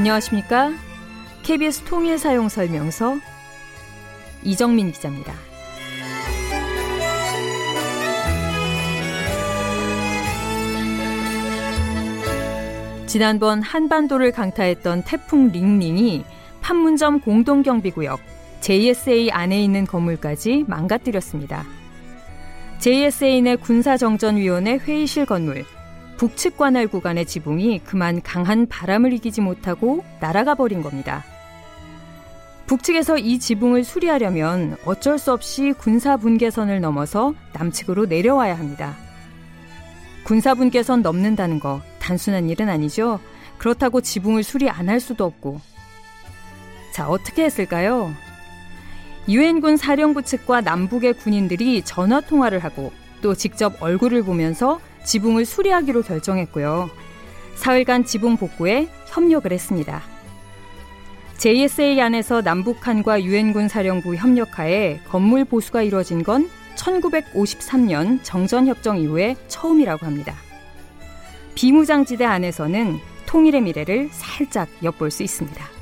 안녕하십니까? KBS 통일 사용 설명서 이정민 기자입니다. 지난번 한반도를 강타했던 태풍 링링이 판문점 공동경비구역 JSA 안에 있는 건물까지 망가뜨렸습니다. JSA 내 군사정전위원회 회의실 건물, 북측 관할 구간의 지붕이 그만 강한 바람을 이기지 못하고 날아가 버린 겁니다. 북측에서 이 지붕을 수리하려면 어쩔 수 없이 군사 분계선을 넘어서 남측으로 내려와야 합니다. 군사 분계선 넘는다는 거 단순한 일은 아니죠. 그렇다고 지붕을 수리 안 할 수도 없고. 자, 어떻게 했을까요? 유엔군 사령부 측과 남북의 군인들이 전화 통화를 하고 또 직접 얼굴을 보면서 지붕을 수리하기로 결정했고요. 사흘간 지붕 복구에 협력을 했습니다. JSA 안에서 남북한과 유엔군 사령부 협력하에 건물 보수가 이루어진 건 1953년 정전협정 이후에 처음이라고 합니다. 비무장지대 안에서는 통일의 미래를 살짝 엿볼 수 있습니다.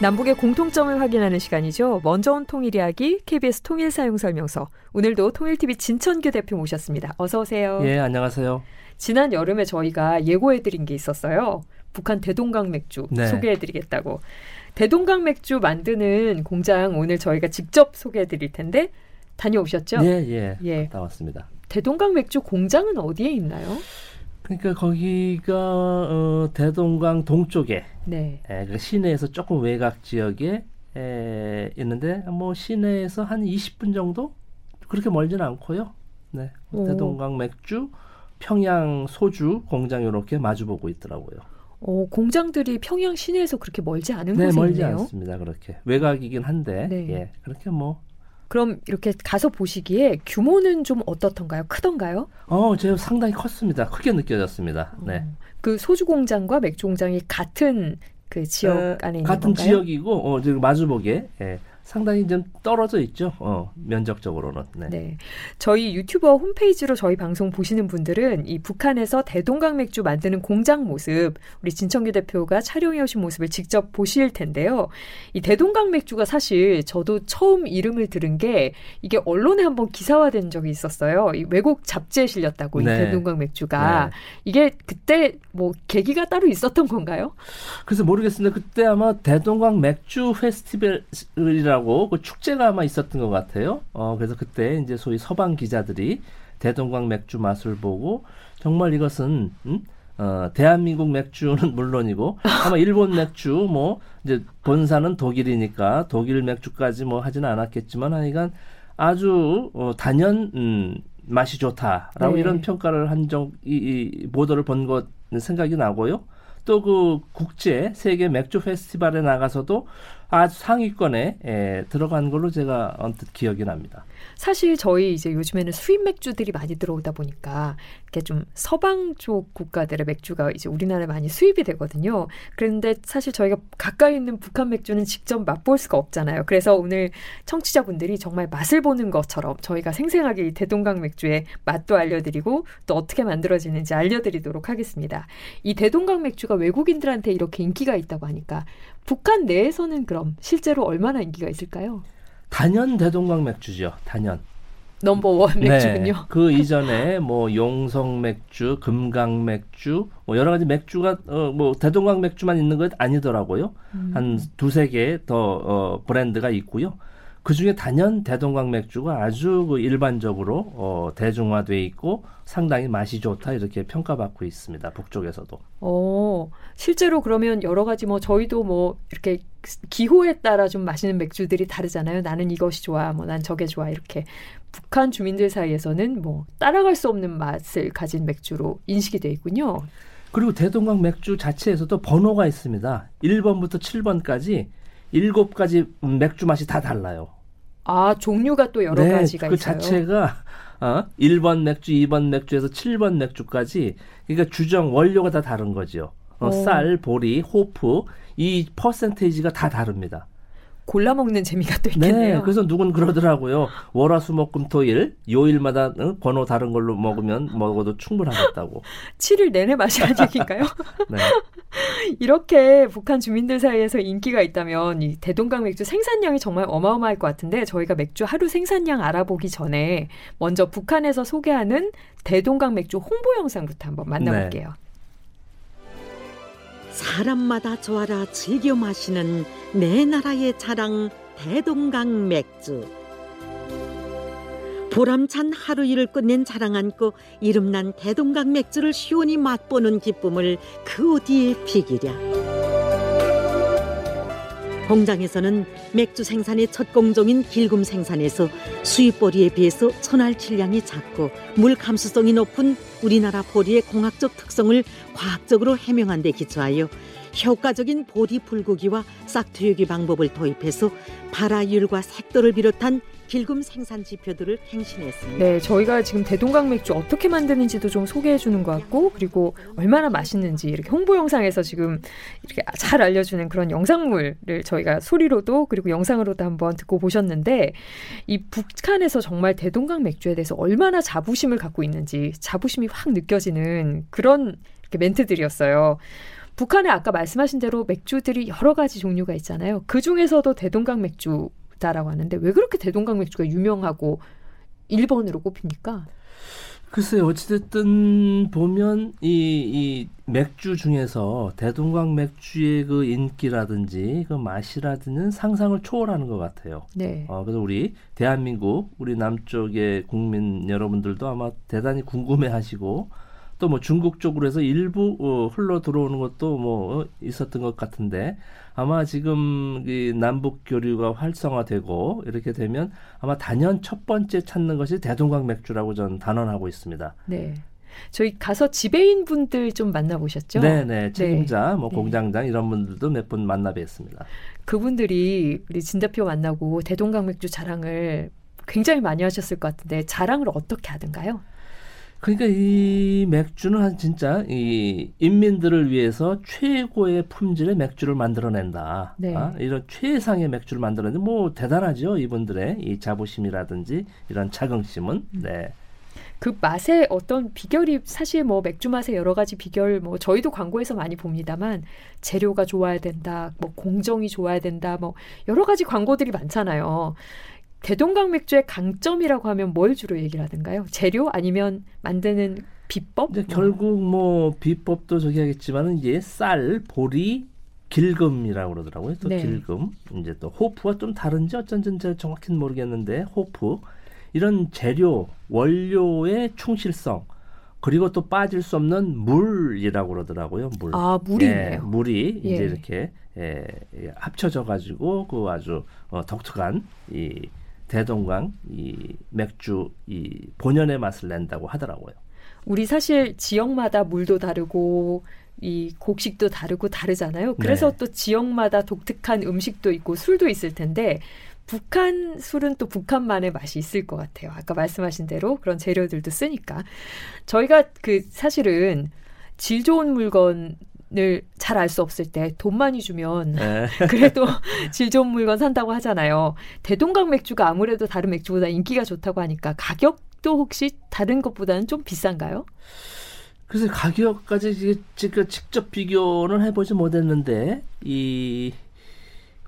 남북의 공통점을 확인하는 시간이죠. 먼저 온 통일 이야기 KBS 통일 사용 설명서. 오늘도 통일TV 진천규 대표 모셨습니다. 어서 오세요. 예, 안녕하세요. 지난 여름에 저희가 예고해 드린 게 있었어요. 북한 대동강 맥주 네. 소개해 드리겠다고. 대동강 맥주 만드는 공장 오늘 저희가 직접 소개해 드릴 텐데 다녀오셨죠? 예, 예. 예. 나왔습니다. 대동강 맥주 공장은 어디에 있나요? 그러니까 거기가 어, 대동강 동쪽에 네. 에, 그 시내에서 조금 외곽 지역에 에, 있는데 뭐 시내에서 한 20분 정도 그렇게 멀지는 않고요. 네. 오. 대동강 맥주, 평양 소주 공장 이렇게 마주 보고 있더라고요. 어, 공장들이 평양 시내에서 그렇게 멀지 않은 네, 곳에 멀지 있네요. 않습니다. 그렇게 외곽이긴 한데 네. 예, 그렇게 뭐 그럼 이렇게 가서 보시기에 규모는 좀 어떻던가요? 크던가요? 어, 제가 상당히 컸습니다. 크게 느껴졌습니다. 네. 어, 그 소주 공장과 맥주 공장이 같은 그 지역 에, 안에 있는 같은 건가요? 지역이고 어, 지금 마주보게 예. 상당히 좀 떨어져 있죠. 어, 면적적으로는. 네. 네. 저희 유튜버 홈페이지로 저희 방송 보시는 분들은 이 북한에서 대동강 맥주 만드는 공장 모습, 우리 진청규 대표가 촬영해 오신 모습을 직접 보실 텐데요. 이 대동강 맥주가 사실 저도 처음 이름을 들은 게 이게 언론에 한번 기사화된 적이 있었어요. 이 외국 잡지에 실렸다고 네. 이 대동강 맥주가 네. 이게 그때 뭐 계기가 따로 있었던 건가요? 그래서 모르겠습니다. 그때 아마 대동강 맥주 페스티벌이라고 축제라고 그 축제가 아마 있었던 것 같아요. 어, 그래서 그때 이제 소위 서방 기자들이 대동강 맥주 맛을 보고 정말 이것은 음? 어, 대한민국 맥주는 물론이고 아마 일본 맥주 뭐 이제 본사는 독일이니까 독일 맥주까지 뭐 하지는 않았겠지만 하여간 아주 어, 단연 음, 맛이 좋다라고 네. 이런 평가를 한 적 이, 이 보도를 본 것 생각이 나고요. 또 그 국제 세계 맥주 페스티벌에 나가서도 아주 상위권에 에, 들어간 걸로 제가 언뜻 기억이 납니다. 사실 저희 이제 요즘에는 수입 맥주들이 많이 들어오다 보니까 이렇게 좀 서방 쪽 국가들의 맥주가 이제 우리나라에 많이 수입이 되거든요. 그런데 사실 저희가 가까이 있는 북한 맥주는 직접 맛볼 수가 없잖아요. 그래서 오늘 청취자분들이 정말 맛을 보는 것처럼 저희가 생생하게 이 대동강 맥주의 맛도 알려드리고 또 어떻게 만들어지는지 알려드리도록 하겠습니다. 이 대동강 맥주가 외국인들한테 이렇게 인기가 있다고 하니까 북한 내에서는 그럼 실제로 얼마나 인기가 있을까요? 단연 대동강 맥주죠. 단연. 넘버원 네. 맥주군요. 네, 그 이전에 뭐 용성 맥주, 금강 맥주, 뭐 여러 가지 맥주가 어, 뭐 대동강 맥주만 있는 것 아니더라고요. 음. 한 두세 개 더 어, 브랜드가 있고요. 그 중에 단연 대동강 맥주가 아주 그 일반적으로 어, 대중화돼 있고 상당히 맛이 좋다 이렇게 평가받고 있습니다. 북쪽에서도. 어, 실제로 그러면 여러 가지 뭐 저희도 뭐 이렇게 기호에 따라 좀 마시는 맥주들이 다르잖아요. 나는 이것이 좋아, 뭐 난 저게 좋아 이렇게 북한 주민들 사이에서는 뭐 따라갈 수 없는 맛을 가진 맥주로 인식이 돼 있군요. 그리고 대동강 맥주 자체에서도 번호가 있습니다. 1번부터 7번까지 일곱 가지 맥주 맛이 다 달라요. 아, 종류가 또 여러 네, 가지가 그 있어요. 그 자체가 어? 1번 맥주, 2번 맥주에서 7번 맥주까지 그러니까 주정 원료가 다 다른 거죠. 어, 오. 쌀, 보리, 호프 이 퍼센테이지가 다 다릅니다. 골라 먹는 재미가 또 네, 있겠네요. 그래서 누군 그러더라고요. 월화수목금토일 요일마다 응? 번호 다른 걸로 먹으면 먹어도 충분하겠다고. 7일 내내 마시라는 얘기인가요? 네. 이렇게 북한 주민들 사이에서 인기가 있다면 이 대동강 맥주 생산량이 정말 어마어마할 것 같은데 저희가 맥주 하루 생산량 알아보기 전에 먼저 북한에서 소개하는 대동강 맥주 홍보 영상부터 한번 만나볼게요. 사람마다 좋아라 즐겨 마시는 내 나라의 자랑 대동강 맥주. 보람찬 하루 일을 끝낸 자랑 안고 이름난 대동강 맥주를 시원히 맛보는 기쁨을 그 어디에 비기랴. 공장에서는 맥주 생산의 첫 공정인 길금 생산에서 수입 보리에 비해서 천알 질량이 작고 물 감수성이 높은 우리나라 보리의 공학적 특성을 과학적으로 해명한 데 기초하여 효과적인 보리 불고기와 싹트유기 방법을 도입해서 발화율과 색도를 비롯한 길금 생산 지표들을 갱신했습니다. 네, 저희가 지금 대동강 맥주 어떻게 만드는지도 좀 소개해 주는 것 같고 그리고 얼마나 맛있는지 이렇게 홍보 영상에서 지금 이렇게 잘 알려주는 그런 영상물을 저희가 소리로도 그리고 영상으로도 한번 듣고 보셨는데 이 북한에서 정말 대동강 맥주에 대해서 얼마나 자부심을 갖고 있는지 자부심이 확 느껴지는 그런 멘트들이었어요. 북한에 아까 말씀하신 대로 맥주들이 여러 가지 종류가 있잖아요. 그 중에서도 대동강 맥주 다라고 하는데 왜 그렇게 대동강 맥주가 유명하고 1번으로 꼽힙니까? 글쎄요, 어찌됐든 보면 이, 이 맥주 중에서 대동강 맥주의 그 인기라든지 그 맛이라든지 상상을 초월하는 것 같아요. 네. 어, 그래서 우리 대한민국, 우리 남쪽의 국민 여러분들도 아마 대단히 궁금해 하시고 또 뭐 중국 쪽으로 해서 일부 어, 흘러 들어오는 것도 뭐 어, 있었던 것 같은데 아마 지금 이 남북 교류가 활성화되고 이렇게 되면 아마 단연 첫 번째 찾는 것이 대동강 맥주라고 저는 단언하고 있습니다. 네. 저희 가서 지배인 분들 좀 만나보셨죠? 네네 책임자, 뭐 네. 공장장 이런 분들도 몇 분 만나 뵀습니다. 그분들이 우리 진 대표 만나고 대동강 맥주 자랑을 굉장히 많이 하셨을 것 같은데 자랑을 어떻게 하던가요? 그러니까 이 맥주는 한 진짜 이 인민들을 위해서 최고의 품질의 맥주를 만들어낸다. 네. 아, 이런 최상의 맥주를 만들어내는 뭐 대단하죠 이분들의 이 자부심이라든지 이런 자긍심은. 네. 그 맛의 어떤 비결이 사실 뭐 맥주 맛의 여러 가지 비결 뭐 저희도 광고에서 많이 봅니다만 재료가 좋아야 된다, 뭐 공정이 좋아야 된다, 뭐 여러 가지 광고들이 많잖아요. 대동강 맥주의 강점이라고 하면 뭘 주로 얘기를 하던가요? 재료 아니면 만드는 비법? 뭐. 결국 뭐 비법도 저기 하겠지만은 이제 쌀, 보리, 길금이라고 그러더라고요. 또 네. 길금. 이제 또 호프가 좀 다른지 어쩐지 제가 정확히는 모르겠는데 호프 이런 재료 원료의 충실성 그리고 또 빠질 수 없는 물이라고 그러더라고요. 물. 아 물이 예. 물이 예. 이제 이렇게 예, 예, 합쳐져 가지고 그 아주 어, 독특한 이 대동강 이 맥주 이 본연의 맛을 낸다고 하더라고요. 우리 사실 지역마다 물도 다르고 이 곡식도 다르고 다르잖아요. 그래서 네. 또 지역마다 독특한 음식도 있고 술도 있을 텐데 북한 술은 또 북한만의 맛이 있을 것 같아요. 아까 말씀하신 대로 그런 재료들도 쓰니까 저희가 그 사실은 질 좋은 물건을 잘 알 수 없을 때 돈 많이 주면 예. 그래도 질 좋은 물건 산다고 하잖아요. 대동강 맥주가 아무래도 다른 맥주보다 인기가 좋다고 하니까 가격도 혹시 다른 것보다는 좀 비싼가요? 그래서 가격까지 직접 비교는 해보지 못했는데 이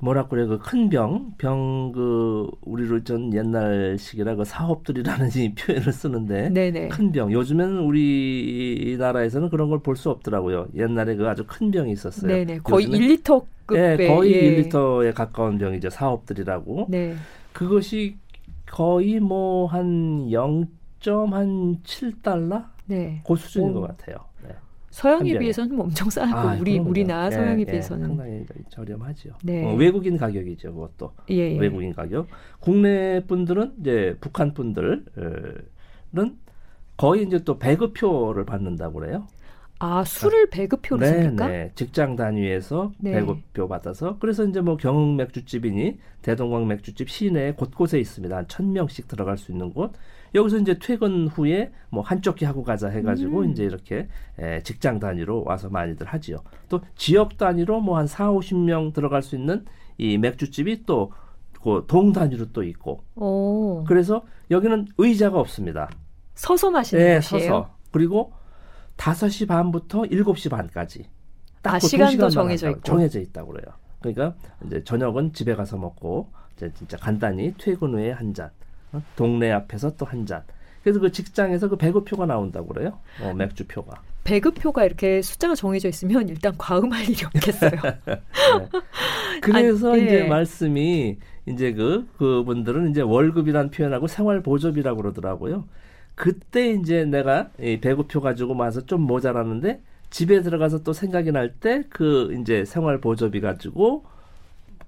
뭐라 그래 그 큰 병 병 그 우리로 전 옛날식이라 그 사업들이라는 이 표현을 쓰는데 네네. 큰 병 요즘에는 우리나라에서는 그런 걸 볼 수 없더라고요 옛날에 그 아주 큰 병이 있었어요 네네. 거의 요즘엔 1리터 급의 예, 거의 예. 1리터에 가까운 병이죠 사업들이라고 네. 그것이 거의 뭐 한 0.7달러 네. 그 수준인 오. 것 같아요. 네. 서양에. 비해서는 뭐 엄청 싸고 아, 우리 그럼요. 우리나 예, 서양에 예, 비해서는 상당히 저렴하죠. 네. 어, 외국인 가격이죠, 그것도 예, 예. 외국인 가격. 국내 분들은 이제 북한 분들은 거의 이제 또 배급표를 받는다고 그래요. 아 술을 배급표로 네, 씁니까? 네. 직장 단위에서 네. 배급표 받아서 그래서 이제 뭐 경흥 맥주집이니 대동강 맥주집 시내 곳곳에 있습니다. 한 천 명씩 들어갈 수 있는 곳. 여기서 이제 퇴근 후에 뭐 한쪽 기 하고 가자 해가지고 음. 이제 이렇게 에, 직장 단위로 와서 많이들 하지요. 또 지역 단위로 뭐한 4, 50명 들어갈 수 있는 이 맥주집이 또 그 동 단위로 또 있고 오, 그래서 여기는 의자가 없습니다. 서서 마시는 네, 곳이에요. 서서. 그리고 5시 반부터 7시 반까지. 아, 그 시간도 정해져. 있고. 정해져 있다고 그래요. 그러니까 이제 저녁은 집에 가서 먹고 이제 진짜 간단히 퇴근 후에 한 잔. 어? 동네 앞에서 또 한 잔. 그래서 그 직장에서 그 배급표가 나온다고 그래요. 어, 맥주표가. 배급표가 이렇게 숫자가 정해져 있으면 일단 과음할 일이 없겠어요. 네. 그래서 아, 예. 이제 말씀이 이제 그 그분들은 이제 월급이란 표현하고 생활 보조비라고 그러더라고요. 그때 이제 내가 이 배급표 가지고 와서 좀 모자라는데 집에 들어가서 또 생각이 날 때 그 이제 생활 보조비 가지고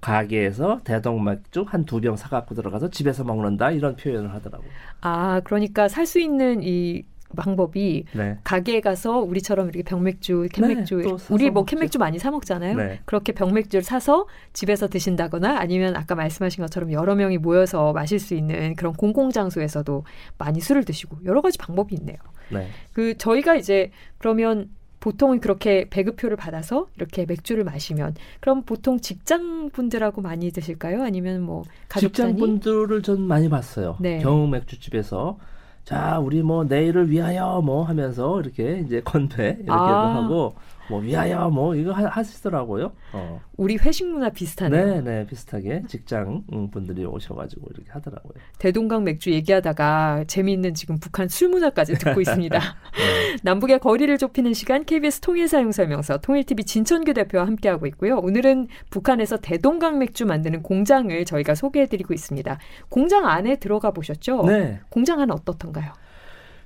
가게에서 대동맥주 한 두 병 사갖고 들어가서 집에서 먹는다 이런 표현을 하더라고요. 아, 그러니까 살 수 있는 이 방법이 네. 가게에 가서 우리처럼 이렇게 병맥주, 캔맥주, 네, 또 사서 우리 뭐. 캔맥주 많이 사 먹잖아요. 네. 그렇게 병맥주를 사서 집에서 드신다거나 아니면 아까 말씀하신 것처럼 여러 명이 모여서 마실 수 있는 그런 공공 장소에서도 많이 술을 드시고 여러 가지 방법이 있네요. 네. 그 저희가 이제 그러면 보통은 그렇게 배급표를 받아서 이렇게 맥주를 마시면 그럼 보통 직장 분들하고 많이 드실까요? 아니면 뭐 가족 직장? 분들을 전 많이 봤어요. 네. 경흥 맥주집에서 자 우리 뭐 내일을 위하여 뭐 하면서 이렇게 이제 건배 이렇게도 아. 하고 뭐 위하여 뭐 이거 하, 하시더라고요. 어. 우리 회식 문화 비슷하네요. 네, 네 비슷하게 직장 음, 분들이 오셔가지고 이렇게 하더라고요. 대동강 맥주 얘기하다가 재미있는 지금 북한 술 문화까지 듣고 있습니다. 네. 남북의 거리를 좁히는 시간 KBS 통일 사용 설명서 통일TV 진천규 대표와 함께하고 있고요. 오늘은 북한에서 대동강 맥주 만드는 공장을 저희가 소개해드리고 있습니다. 공장 안에 들어가 보셨죠? 네. 공장 안은 어떻던가요?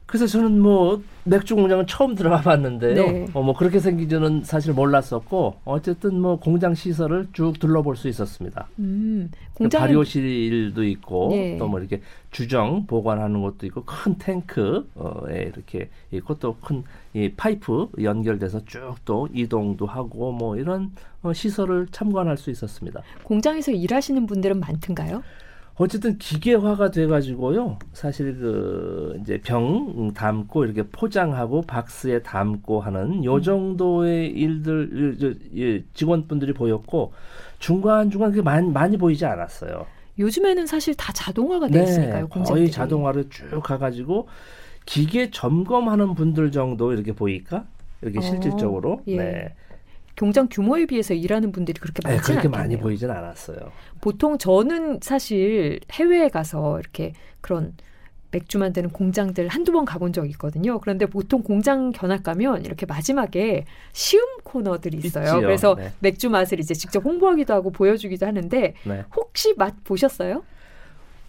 그래서 저는 뭐 맥주 공장은 처음 들어가 봤는데요. 네. 어, 뭐 그렇게 생기지는 사실 몰랐었고 어쨌든 뭐 공장 시설을 쭉 둘러볼 수 있었습니다. 음, 그 공장 발효실도 있고 예. 또뭐 이렇게 주정 보관하는 것도 있고 큰 탱크에 이렇게 있고 또 큰 이 파이프 연결돼서 쭉 또 이동도 하고 뭐 이런 어, 시설을 참관할 수 있었습니다. 공장에서 일하시는 분들은 많던가요? 어쨌든 기계화가 돼가지고요. 사실 그 이제 병 담고 이렇게 포장하고 박스에 담고 하는 요 정도의 일들 직원분들이 보였고 중간 중간 그게 많이 많이 보이지 않았어요. 요즘에는 사실 다 자동화가 돼 있으니까요. 공장들이. 네, 거의 자동화로 쭉 가가지고 기계 점검하는 분들 정도 이렇게 보일까? 이렇게 어, 실질적으로 예. 네, 공장 규모에 비해서 일하는 분들이 그렇게 네, 많지 그렇게 않겠네요. 많이 보이진 않았어요. 보통 저는 사실 해외에 가서 이렇게 그런 맥주 만드는 공장들 한두 번 가본 적이 있거든요. 그런데 보통 공장 견학 가면 이렇게 마지막에 시음 코너들이 있어요. 있지요. 그래서 네. 맥주 맛을 이제 직접 홍보하기도 하고 보여주기도 하는데 네. 혹시 맛 보셨어요?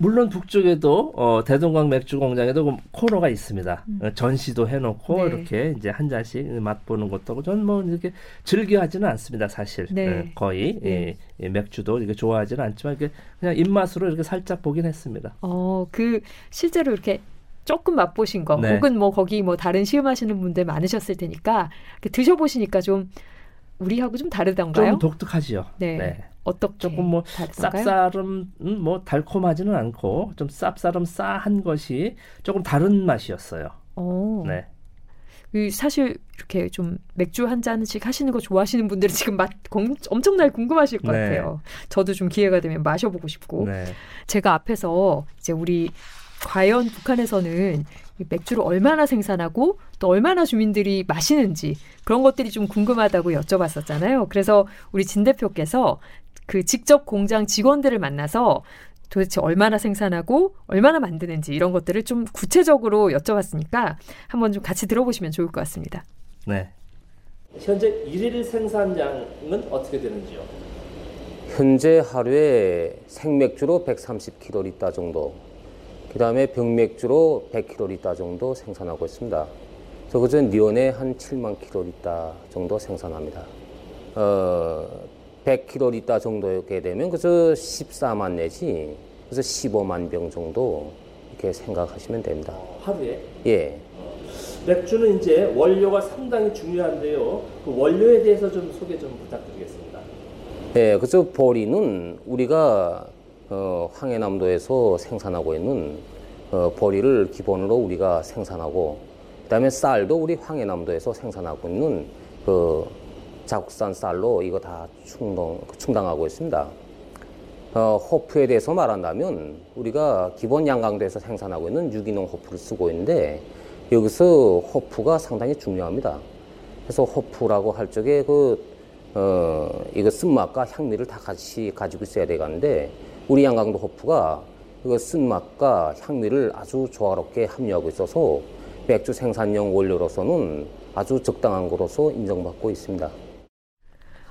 물론 북쪽에도 어, 대동강 맥주 공장에도 그 코너가 있습니다. 어, 전시도 해놓고 음. 네. 이렇게 이제 한 잔씩 맛보는 것도 하고 저는 뭐 이렇게 즐겨하지는 않습니다, 사실. 네. 어, 거의 네. 예, 예, 맥주도 이렇게 좋아하지는 않지만 이렇게 그냥 입맛으로 이렇게 살짝 보긴 했습니다. 어, 그 실제로 이렇게 조금 맛보신 거 네. 혹은 뭐 거기 뭐 다른 시음하시는 분들 많으셨을 테니까 드셔보시니까 좀 우리하고 좀 다르던가요? 좀 독특하지요. 네. 네. 어떻게 조금 뭐 다르던가요? 쌉싸름 음, 뭐 달콤하지는 않고 좀 쌉싸름 싸한 것이 조금 다른 맛이었어요. 어. 네. 그 사실 이렇게 좀 맥주 한 잔씩 하시는 거 좋아하시는 분들은 지금 맛 검- 엄청나게 궁금하실 것 네. 같아요. 저도 좀 기회가 되면 마셔보고 싶고 네. 제가 앞에서 이제 우리 과연 북한에서는 이 맥주를 얼마나 생산하고 또 얼마나 주민들이 마시는지 그런 것들이 좀 궁금하다고 여쭤봤었잖아요. 그래서 우리 진 대표께서 그 직접 공장 직원들을 만나서 도대체 얼마나 생산하고 얼마나 만드는지 이런 것들을 좀 구체적으로 여쭤봤으니까 한번 좀 같이 들어보시면 좋을 것 같습니다. 네. 현재 일일 생산량은 어떻게 되는지요? 현재 하루에 생맥주로 130kl 정도, 그 다음에 병맥주로 100kl 정도 생산하고 있습니다. 그래서 그저 니온에 한 7만 kl 정도 생산합니다. 어, 100kl 정도게 되면 그저 14만 내지 그래서 15만 병 정도 이렇게 생각하시면 됩니다. 하루에 예. 맥주는 이제 원료가 상당히 중요한데요. 그 원료에 대해서 좀 소개 좀 부탁드리겠습니다. 네, 그래서 보리는 우리가 어, 황해남도에서 생산하고 있는 어, 보리를 기본으로 우리가 생산하고 그다음에 쌀도 우리 황해남도에서 생산하고 있는 그 자국산 쌀로 이거 다 충당, 충당하고 있습니다. 어, 호프에 대해서 말한다면 우리가 기본 양강도에서 생산하고 있는 유기농 호프를 쓰고 있는데 여기서 호프가 상당히 중요합니다. 그래서 호프라고 할 적에 그 어, 이거 쓴맛과 향미를 다 같이 가지고 있어야 되는데 우리 양강도 호프가 이거 쓴맛과 향미를 아주 조화롭게 함유하고 있어서 맥주 생산용 원료로서는 아주 적당한 것으로서 인정받고 있습니다.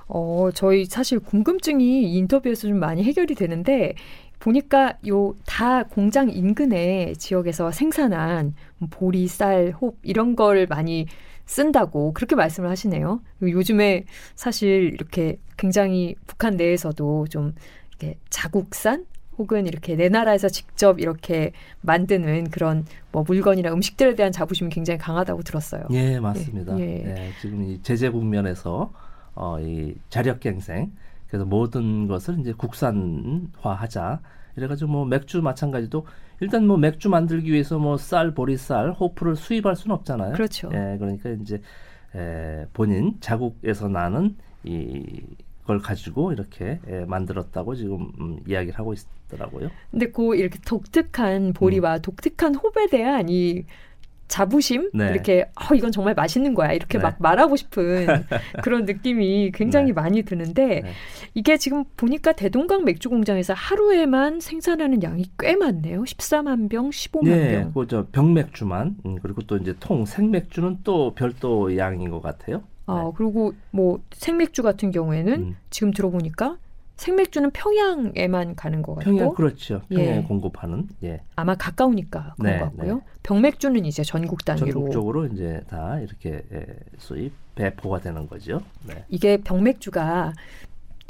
어, 저희 사실 궁금증이 이 인터뷰에서 좀 많이 해결이 되는데 보니까 요 다 공장 인근의 지역에서 생산한 보리, 쌀, 홉 이런 걸 많이 쓴다고 그렇게 말씀을 하시네요. 요즘에 사실 이렇게 굉장히 북한 내에서도 좀 이렇게 자국산 혹은 이렇게 내 나라에서 직접 이렇게 만드는 그런 뭐 물건이나 음식들에 대한 자부심이 굉장히 강하다고 들었어요. 예, 맞습니다. 예, 예. 예, 지금 이 제재 국면에서 어, 이 자력갱생 그래서 모든 것을 이제 국산화하자. 이래가지고 뭐 맥주 마찬가지도 일단 뭐 맥주 만들기 위해서 뭐 쌀, 보리쌀, 호프를 수입할 수는 없잖아요. 그렇죠. 예, 그러니까 이제 에, 본인 자국에서 나는 이 걸 가지고 이렇게 에, 만들었다고 지금 음, 이야기를 하고 있더라고요. 근데 그 이렇게 독특한 보리와 음. 독특한 홉에 대한 이 자부심 네. 이렇게 어 이건 정말 맛있는 거야 이렇게 네. 막 말하고 싶은 그런 느낌이 굉장히 네. 많이 드는데 네. 이게 지금 보니까 대동강 맥주 공장에서 하루에만 생산하는 양이 꽤 많네요 14만 병 15만 네, 병 그저 병맥주만 음, 그리고 또 이제 통 생맥주는 또 별도 양인 것 같아요. 아 그리고 뭐 생맥주 같은 경우에는 음. 지금 들어보니까 생맥주는 평양에만 가는 것 같고 평양 그렇죠. 평양에 예. 공급하는 예. 아마 가까우니까 그런 네, 것 같고요 네. 병맥주는 이제 전국 단위로 전국적으로 이제 다 이렇게 예, 수입 배포가 되는 거죠. 네. 이게 병맥주가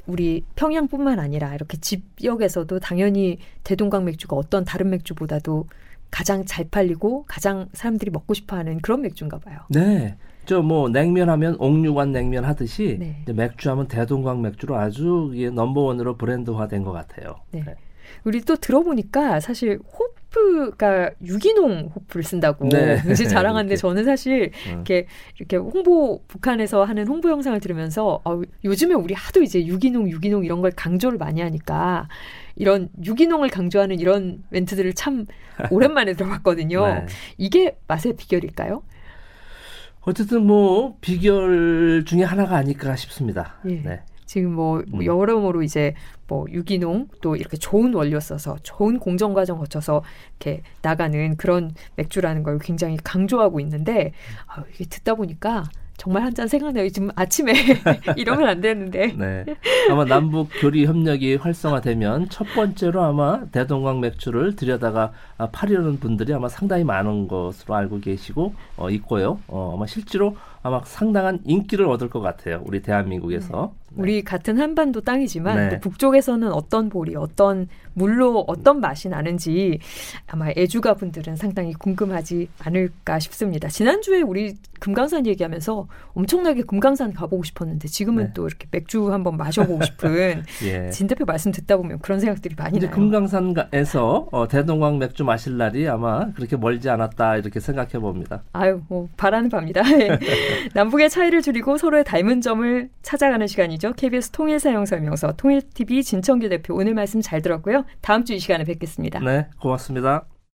우리 평양뿐만 아니라 이렇게 지역에서도 당연히 대동강 맥주가 어떤 다른 맥주보다도 가장 잘 팔리고 가장 사람들이 먹고 싶어하는 그런 맥주인가 봐요. 네. 저 뭐 냉면 하면 옥류관 냉면 하듯이 네. 이제 맥주 하면 대동강 맥주로 아주 이게 넘버원으로 브랜드화된 것 같아요. 네. 우리 또 들어보니까 사실 호프가 유기농 호프를 쓴다고 네. 굉장히 자랑하는데. 저는 사실 음. 이렇게 이렇게 홍보 북한에서 하는 홍보 영상을 들으면서 어, 요즘에 우리 하도 이제 유기농 유기농 이런 걸 강조를 많이 하니까 이런 유기농을 강조하는 이런 멘트들을 참 오랜만에 들어봤거든요. 네. 이게 맛의 비결일까요? 어쨌든 뭐 비결 중에 하나가 아닐까 싶습니다. 예. 네. 지금 뭐, 뭐 음. 여러모로 이제 뭐 유기농 또 이렇게 좋은 원료 써서 좋은 공정 과정 거쳐서 이렇게 나가는 그런 맥주라는 걸 굉장히 강조하고 있는데 아, 이게 듣다 보니까 정말 한 잔 생각나요. 지금 아침에 이러면 안 되는데. 네. 아마 남북 교리 협력이 활성화되면 첫 번째로 아마 대동강 맥주를 들여다가 아, 파려는 분들이 아마 상당히 많은 것으로 알고 계시고 어, 있고요. 어, 아마 실제로 아마 상당한 인기를 얻을 것 같아요. 우리 대한민국에서. 네. 우리 같은 한반도 땅이지만 네. 또 북쪽에서는 어떤 보리, 어떤 물로 어떤 맛이 나는지 아마 애주가 분들은 상당히 궁금하지 않을까 싶습니다. 지난주에 우리 금강산 얘기하면서 엄청나게 금강산 가보고 싶었는데 지금은 네. 또 이렇게 맥주 한번 마셔보고 싶은 예. 진 대표 말씀 듣다 보면 그런 생각들이 많이 나요. 금강산에서 어, 대동강 맥주 마실 날이 아마 그렇게 멀지 않았다 이렇게 생각해 봅니다. 아유, 뭐 바라는 바입니다. 예. 남북의 차이를 줄이고 서로의 닮은 점을 찾아가는 시간이죠. KBS 통일 사용 설명서 통일 TV 진청규 대표 오늘 말씀 잘 들었고요. 다음 주 이 시간에 뵙겠습니다. 네, 고맙습니다.